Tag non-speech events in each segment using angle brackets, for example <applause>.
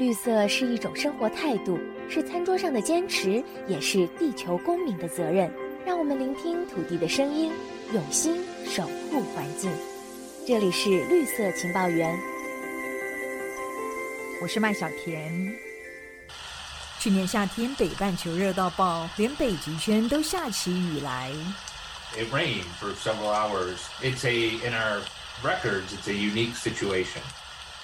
绿色是一种生活态度，是餐桌上的坚持，也是地球公民的责任。让我们聆听土地的声音，用心守护环境。这里是绿色情报员，我是麦小甜。去年夏天北半球热到爆，连北极圈都下起雨来。It rained for several hours. It's a in our records. It's a unique situation.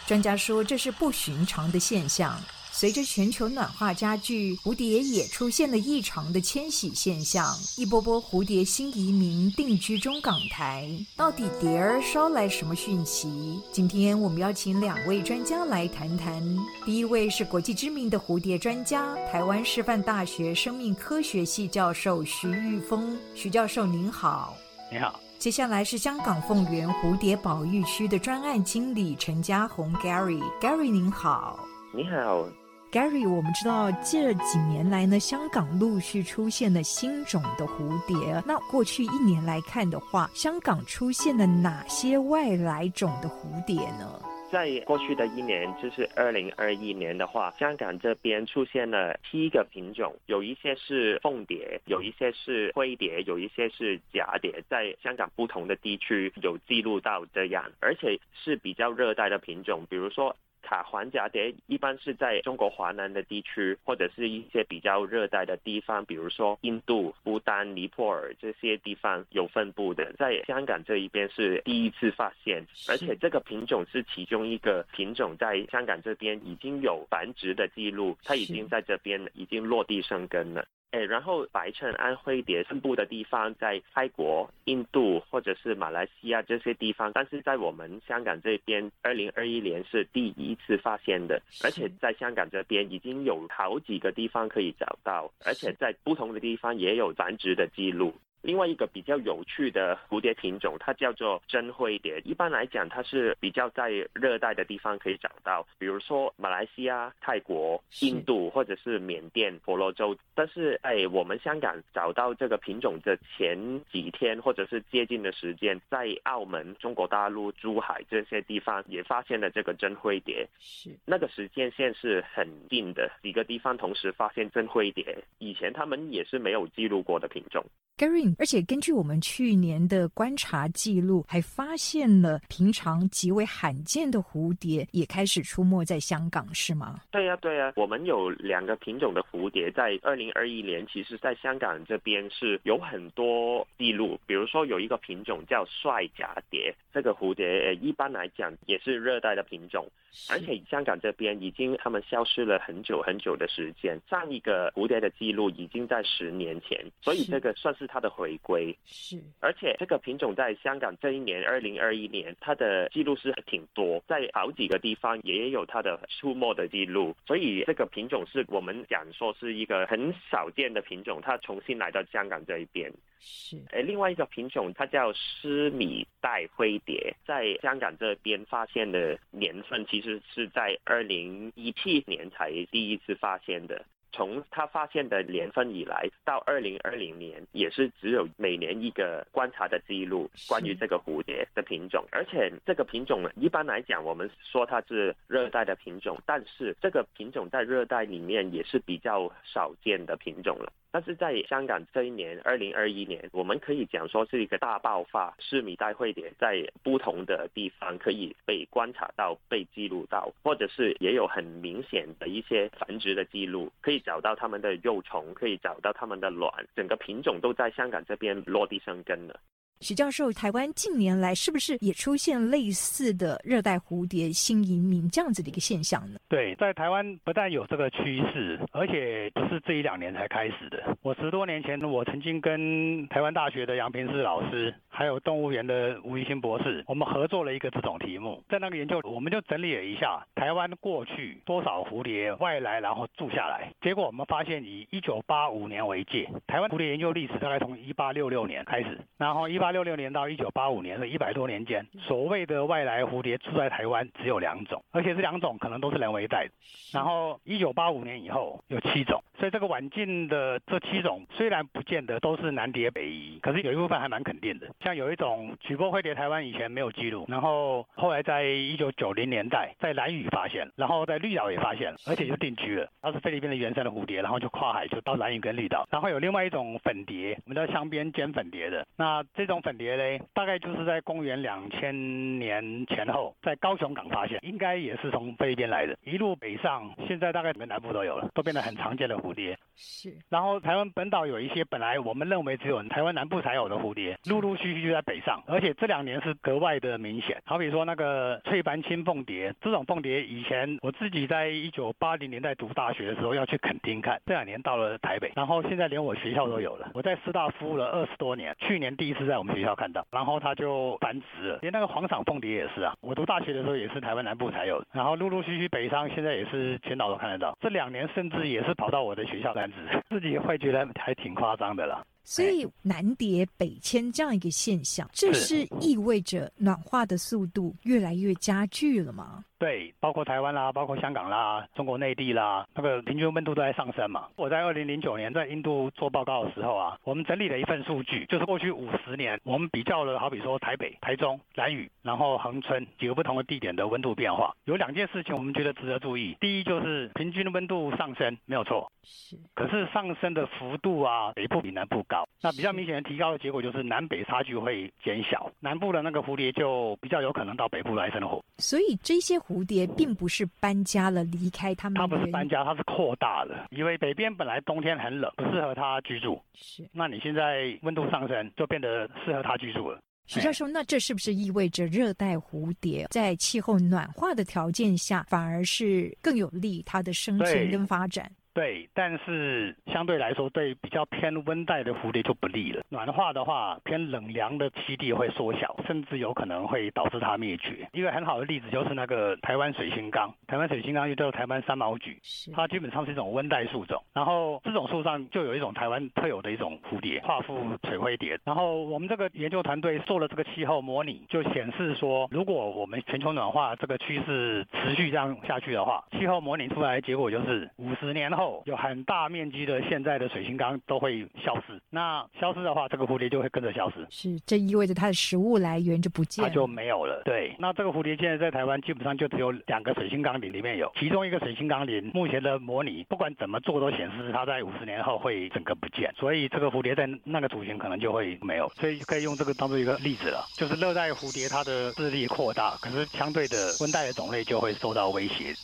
专家说这是不寻常的现象。随着全球暖化加剧，蝴蝶也出现了异常的迁徙现象，一波波蝴蝶新移民定居中港台。到底蝶儿捎来什么讯息？今天我们邀请两位专家来谈谈。第一位是国际知名的蝴蝶专家，台湾师范大学生命科学系教授徐玉峰。徐教授您好，你好。接下来是香港凤园蝴蝶保育区的专案经理陈家宏 Gary，Gary 您好，你好，Gary。我们知道这几年来呢，香港陆续出现了新种的蝴蝶。那过去一年来看的话，香港出现了哪些外来种的蝴蝶呢？在过去的一年，就是二零二一年的话，香港这边出现了七个品种，有一些是凤蝶，有一些是灰蝶，有一些是蛱蝶，在香港不同的地区有记录到这样，而且是比较热带的品种，比如说。卡环蛱蝶一般是在中国华南的地区，或者是一些比较热带的地方，比如说印度、不丹、尼泊尔这些地方有分布的。在香港这一边是第一次发现，而且这个品种是其中一个品种，在香港这边已经有繁殖的记录，它已经在这边已经落地生根了。哎，然后白衬安灰蝶分布的地方在泰国、印度或者是马来西亚这些地方，但是在我们香港这边，二零二一年是第一次发现的，而且在香港这边已经有好几个地方可以找到，而且在不同的地方也有繁殖的记录。另外一个比较有趣的蝴蝶品种，它叫做真灰蝶。一般来讲，它是比较在热带的地方可以找到，比如说马来西亚、泰国、印度或者是缅甸、婆罗洲。但是，哎，我们香港找到这个品种的前几天或者是接近的时间，在澳门、中国大陆、珠海这些地方也发现了这个真灰蝶。是那个时间线是很近的，几个地方同时发现真灰蝶，以前他们也是没有记录过的品种。Gary，而且根据我们去年的观察记录，还发现了平常极为罕见的蝴蝶也开始出没在香港，是吗？对呀，对呀，我们有两个品种的蝴蝶，在二零二一年，其实在香港这边是有很多记录。比如说有一个品种叫帅蛱蝶，这个蝴蝶一般来讲也是热带的品种，而且香港这边已经它们消失了很久很久的时间。上一个蝴蝶的记录已经在十年前，所以这个算是。它的回归是，而且这个品种在香港这一年，二零二一年，它的记录是挺多，在好几个地方也有它的出没的记录，所以这个品种是我们讲说是一个很少见的品种，它重新来到香港这一边。是，哎，另外一个品种它叫施米带灰蝶，在香港这边发现的年份其实是在二零一七年才第一次发现的。从他发现的年份以来，到二零二零年，也是只有每年一个观察的记录，关于这个蝴蝶的品种。而且这个品种呢，一般来讲，我们说它是热带的品种，但是这个品种在热带里面也是比较少见的品种了。但是在香港这一年，二零二一年，我们可以讲说是一个大爆发，是米代会点在不同的地方可以被观察到、被记录到，或者是也有很明显的一些繁殖的记录，可以找到它们的幼虫，可以找到它们的卵，整个品种都在香港这边落地生根了。徐教授，台湾近年来是不是也出现类似的热带蝴蝶新移民这样子的一个现象呢？对，在台湾不但有这个趋势，而且不是这一两年才开始的。我十多年前，我曾经跟台湾大学的杨平世老师，还有动物园的吴怡兴博士，我们合作了一个这种题目。在那个研究，我们就整理了一下台湾过去多少蝴蝶外来，然后住下来。结果我们发现，以一九八五年为界，台湾蝴蝶研究历史大概从一八六六年开始，然后一八八。八六六年到一九八五年的一百多年间，所谓的外来蝴蝶住在台湾只有两种，而且这两种可能都是人为带的。然后一九八五年以后有七种，所以这个晚近的这七种虽然不见得都是南蝶北移，可是有一部分还蛮肯定的。像有一种举波灰蝶，台湾以前没有记录，然后后来在一九九零年代在蓝屿发现，然后在绿岛也发现了，而且就定居了。它是菲律宾的原生的蝴蝶，然后就跨海就到蓝屿跟绿岛。然后有另外一种粉蝶，我们叫香边尖粉蝶的。那这种粉蝶嘞，大概就是在公元两千年前后，在高雄港发现，应该也是从菲律宾来的，一路北上，现在大概整个南部都有了，都变得很常见的蝴蝶。是。然后台湾本岛有一些本来我们认为只有台湾南部才有的蝴蝶，陆陆续续就在北上，而且这两年是格外的明显。好比说那个翠斑青凤蝶，这种凤蝶以前我自己在一九八零年代读大学的时候要去垦丁看，这两年到了台北，然后现在连我学校都有了。我在师大服务了二十多年，去年第一次在我们学校看到，然后它就繁殖了。连那个黄场凤蝶也是啊，我读大学的时候也是台湾南部才有，然后陆陆续续北上，现在也是全岛都看得到。这两年甚至也是跑到我的学校单子，自己会觉得还挺夸张的了。所以南叠北迁这样一个现象，这是意味着暖化的速度越来越加剧了吗？对，包括台湾啦，包括香港啦，中国内地啦，那个平均温度都在上升嘛。我在二零零九年在印度做报告的时候啊，我们整理了一份数据，就是过去五十年，我们比较了，好比说台北、台中、兰屿，然后恒春几个不同的地点的温度变化，有两件事情我们觉得值得注意。第一就是平均的温度上升，没有错，是。可是上升的幅度啊，北部比南部高。那比较明显的提高的结果就是南北差距会减小，南部的那个蝴蝶就比较有可能到北部来生活。所以这些蝴蝶并不是搬家了，离开他们。它不是搬家，它是扩大了。因为北边本来冬天很冷，不适合它居住。是。那你现在温度上升，就变得适合它居住了。徐教授，那这是不是意味着热带蝴蝶在气候暖化的条件下，反而是更有利它的生存跟发展？对，但是相对来说，对比较偏温带的蝴蝶就不利了。暖化的话，偏冷凉的栖地会缩小，甚至有可能会导致它灭绝。一个很好的例子就是那个台湾水星缸，台湾水星缸又叫台湾三毛菊，它基本上是一种温带树种。然后这种树上就有一种台湾特有的一种蝴蝶——画腹水灰蝶。然后我们这个研究团队做了这个气候模拟，就显示说，如果我们全球暖化这个趋势持续这样下去的话，气候模拟出来的结果就是五十年后。有很大面积的现在的水星缸都会消失，那消失的话，这个蝴蝶就会跟着消失。是，这意味着它的食物来源就不见，它就没有了。对，那这个蝴蝶现在在台湾基本上就只有两个水星缸里里面有，其中一个水星缸林目前的模拟不管怎么做都显示它在五十年后会整个不见，所以这个蝴蝶在那个族群可能就会没有，所以可以用这个当做一个例子了，就是热带蝴蝶它的势力扩大，可是相对的温带的种类就会受到威胁。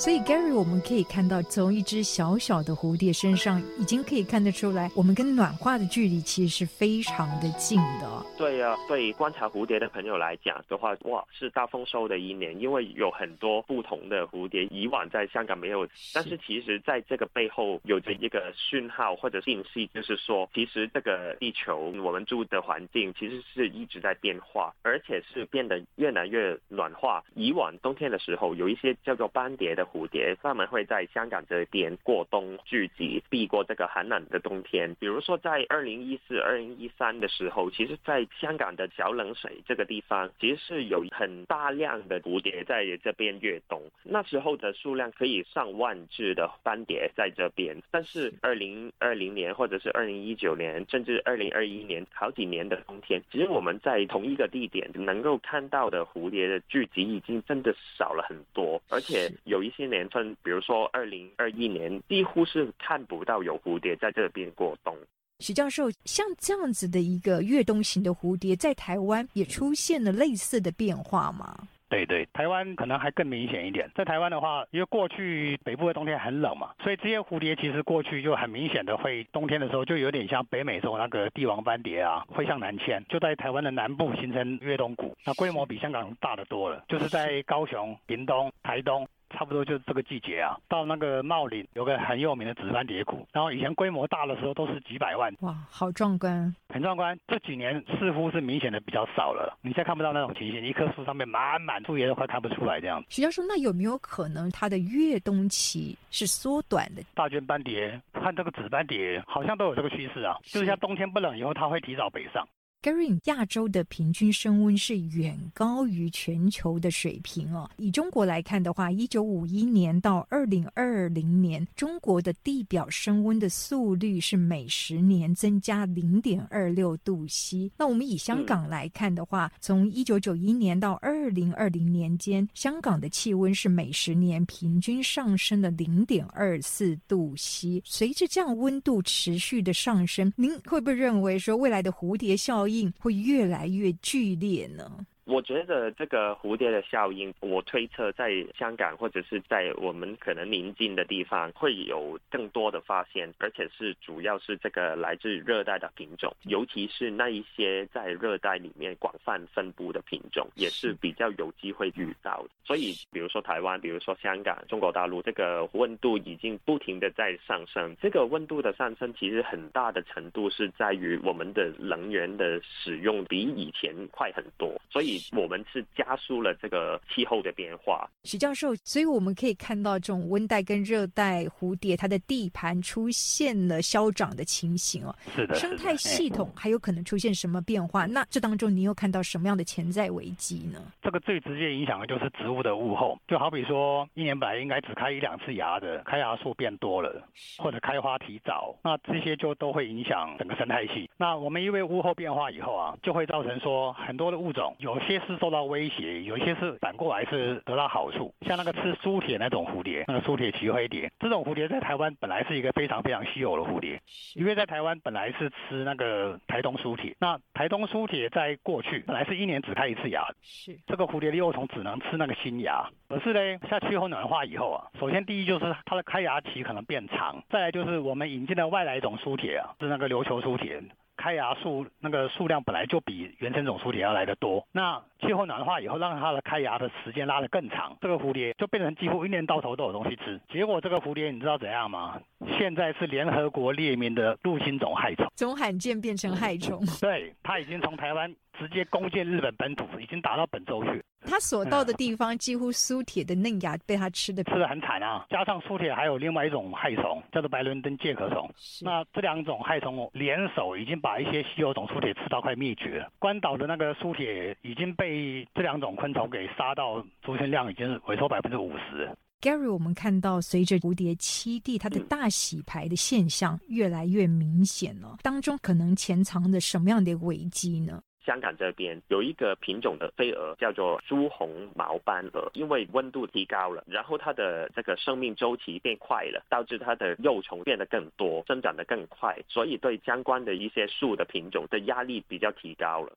所以，Gary，我们可以看到，从一只小小的蝴蝶身上，已经可以看得出来，我们跟暖化的距离其实是非常的近的。对呀，对观察蝴蝶的朋友来讲的话，哇，是大丰收的一年，因为有很多不同的蝴蝶，以往在香港没有。但是，其实在这个背后有着一个讯号或者信息，就是说，其实这个地球我们住的环境其实是一直在变化，而且是变得越来越暖化。以往冬天的时候，有一些叫做斑蝶的。蝴蝶它们会在香港这边过冬聚集，避过这个寒冷的冬天。比如说，在二零一四、二零一三的时候，其实在香港的小冷水这个地方，其实是有很大量的蝴蝶在这边越冬。那时候的数量可以上万只的斑蝶在这边。但是二零二零年或者是二零一九年，甚至二零二一年好几年的冬天，其实我们在同一个地点能够看到的蝴蝶的聚集已经真的少了很多，而且有一些。年份，比如说二零二一年，几乎是看不到有蝴蝶在这边过冬。徐教授，像这样子的一个越冬型的蝴蝶，在台湾也出现了类似的变化吗？对对，台湾可能还更明显一点。在台湾的话，因为过去北部的冬天很冷嘛，所以这些蝴蝶其实过去就很明显的会冬天的时候就有点像北美洲那个帝王斑蝶啊，会向南迁，就在台湾的南部形成越冬谷，那规模比香港大得多了，就是在高雄、屏东、台东。差不多就是这个季节啊，到那个茂林有个很有名的紫斑蝶谷，然后以前规模大的时候都是几百万，哇，好壮观，很壮观。这几年似乎是明显的比较少了，你现在看不到那种情形，一棵树上面满满树叶都快看不出来这样。徐教授，那有没有可能它的越冬期是缩短的？大鹃斑蝶和这个紫斑蝶好像都有这个趋势啊，就是像冬天不冷以后，它会提早北上。Gary，亚洲的平均升温是远高于全球的水平哦。以中国来看的话，一九五一年到二零二零年，中国的地表升温的速率是每十年增加零点二六度 C。那我们以香港来看的话，从一九九一年到二零二零年间，香港的气温是每十年平均上升了零点二四度 C。随着这样温度持续的上升，您会不会认为说未来的蝴蝶效应？会越来越剧烈呢。我觉得这个蝴蝶的效应，我推测在香港或者是在我们可能临近的地方会有更多的发现，而且是主要是这个来自热带的品种，尤其是那一些在热带里面广泛分布的品种，也是比较有机会遇到的。所以，比如说台湾，比如说香港、中国大陆，这个温度已经不停的在上升。这个温度的上升其实很大的程度是在于我们的能源的使用比以前快很多，所以。我们是加速了这个气候的变化，徐教授，所以我们可以看到这种温带跟热带蝴蝶它的地盘出现了消长的情形哦。是的，生态系统还有可能出现什么变化？那这当中你又看到什么样的潜在危机呢？这个最直接影响的就是植物的物候，就好比说一年本来应该只开一两次芽的，开芽数变多了，或者开花提早，那这些就都会影响整个生态系。那我们因为物候变化以后啊，就会造成说很多的物种有些。些是受到威胁，有一些是反过来是得到好处，像那个吃苏铁那种蝴蝶，那个苏铁旗灰蝶，这种蝴蝶在台湾本来是一个非常非常稀有的蝴蝶，因为在台湾本来是吃那个台东苏铁，那台东苏铁在过去本来是一年只开一次芽，是这个蝴蝶的幼虫只能吃那个新芽，可是呢，像气候暖化以后啊，首先第一就是它的开芽期可能变长，再来就是我们引进的外来种苏铁啊，是那个琉球苏铁。开芽数那个数量本来就比原生种蝴蝶要来的多，那气候暖化以后，让它的开芽的时间拉得更长，这个蝴蝶就变成几乎一年到头都有东西吃。结果这个蝴蝶你知道怎样吗？现在是联合国列名的入侵种害虫，从罕见变成害虫。对，它已经从台湾。直接攻进日本本土，已经打到本州去。他所到的地方，几乎苏铁的嫩芽被他吃的吃的很惨啊！加上苏铁还有另外一种害虫，叫做白伦敦介壳虫。那这两种害虫联手，已经把一些稀有种苏铁吃到快灭绝了。关岛的那个苏铁已经被这两种昆虫给杀到，出现量已经萎缩百分之五十。Gary，我们看到随着蝴蝶栖地它的大洗牌的现象越来越明显了，当中可能潜藏着什么样的危机呢？香港这边有一个品种的飞蛾叫做朱红毛斑蛾，因为温度提高了，然后它的这个生命周期变快了，导致它的幼虫变得更多，生长得更快，所以对相关的一些树的品种的压力比较提高了。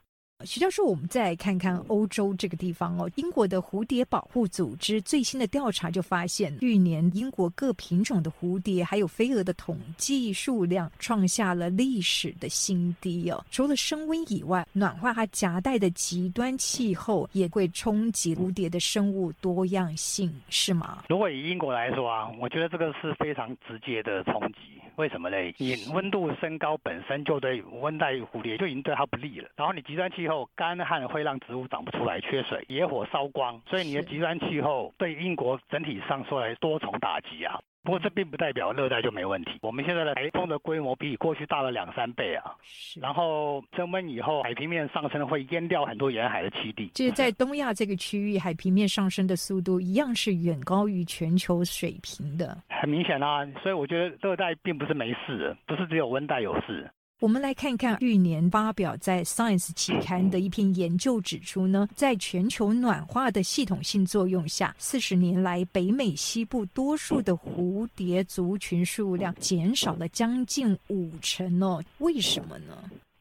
徐教授，我们再看看欧洲这个地方哦。英国的蝴蝶保护组织最新的调查就发现，去年英国各品种的蝴蝶还有飞蛾的统计数量创下了历史的新低哦。除了升温以外，暖化和夹带的极端气候也会冲击蝴蝶的生物多样性，是吗？如果以英国来说啊，我觉得这个是非常直接的冲击。为什么呢？你温度升高本身就对温带蝴蝶就已经对它不利了，然后你极端气候。干旱会让植物长不出来，缺水；野火烧光，所以你的极端气候对英国整体上说来多重打击啊。不过这并不代表热带就没问题。我们现在的台风的规模比过去大了两三倍啊。然后升温以后，海平面上升会淹掉很多沿海的栖地。就是在东亚这个区域，海平面上升的速度一样是远高于全球水平的。很明显啊，所以我觉得热带并不是没事，不是只有温带有事。我们来看看去年发表在《Science》期刊的一篇研究指出呢，在全球暖化的系统性作用下，四十年来北美西部多数的蝴蝶族群数量减少了将近五成哦。为什么呢？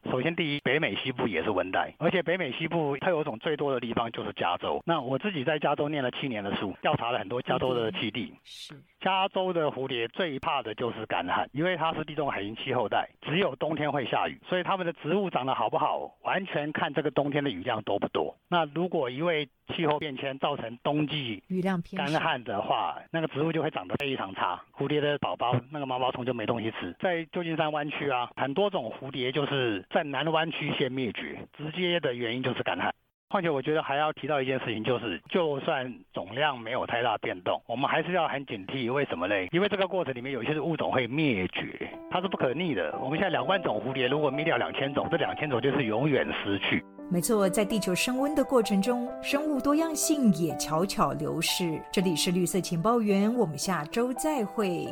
首先，第一，北美西部也是温带，而且北美西部它有种最多的地方就是加州。那我自己在加州念了七年的书，调查了很多加州的基地。是。加州的蝴蝶最怕的就是干旱，因为它是地中海型气候带，只有冬天会下雨，所以它们的植物长得好不好，完全看这个冬天的雨量多不多。那如果因为气候变迁造成冬季 <laughs> 雨量偏干旱的话，那个植物就会长得非常差，蝴蝶的宝宝那个毛毛虫就没东西吃。在旧金山湾区啊，很多种蝴蝶就是在南湾区先灭绝，直接的原因就是干旱。况且我觉得还要提到一件事情，就是就算总量没有太大变动，我们还是要很警惕。为什么呢？因为这个过程里面有一些物种会灭绝，它是不可逆的。我们现在两万种蝴蝶，如果灭掉两千种，这两千种就是永远失去。没错，在地球升温的过程中，生物多样性也悄悄流逝。这里是绿色情报员，我们下周再会。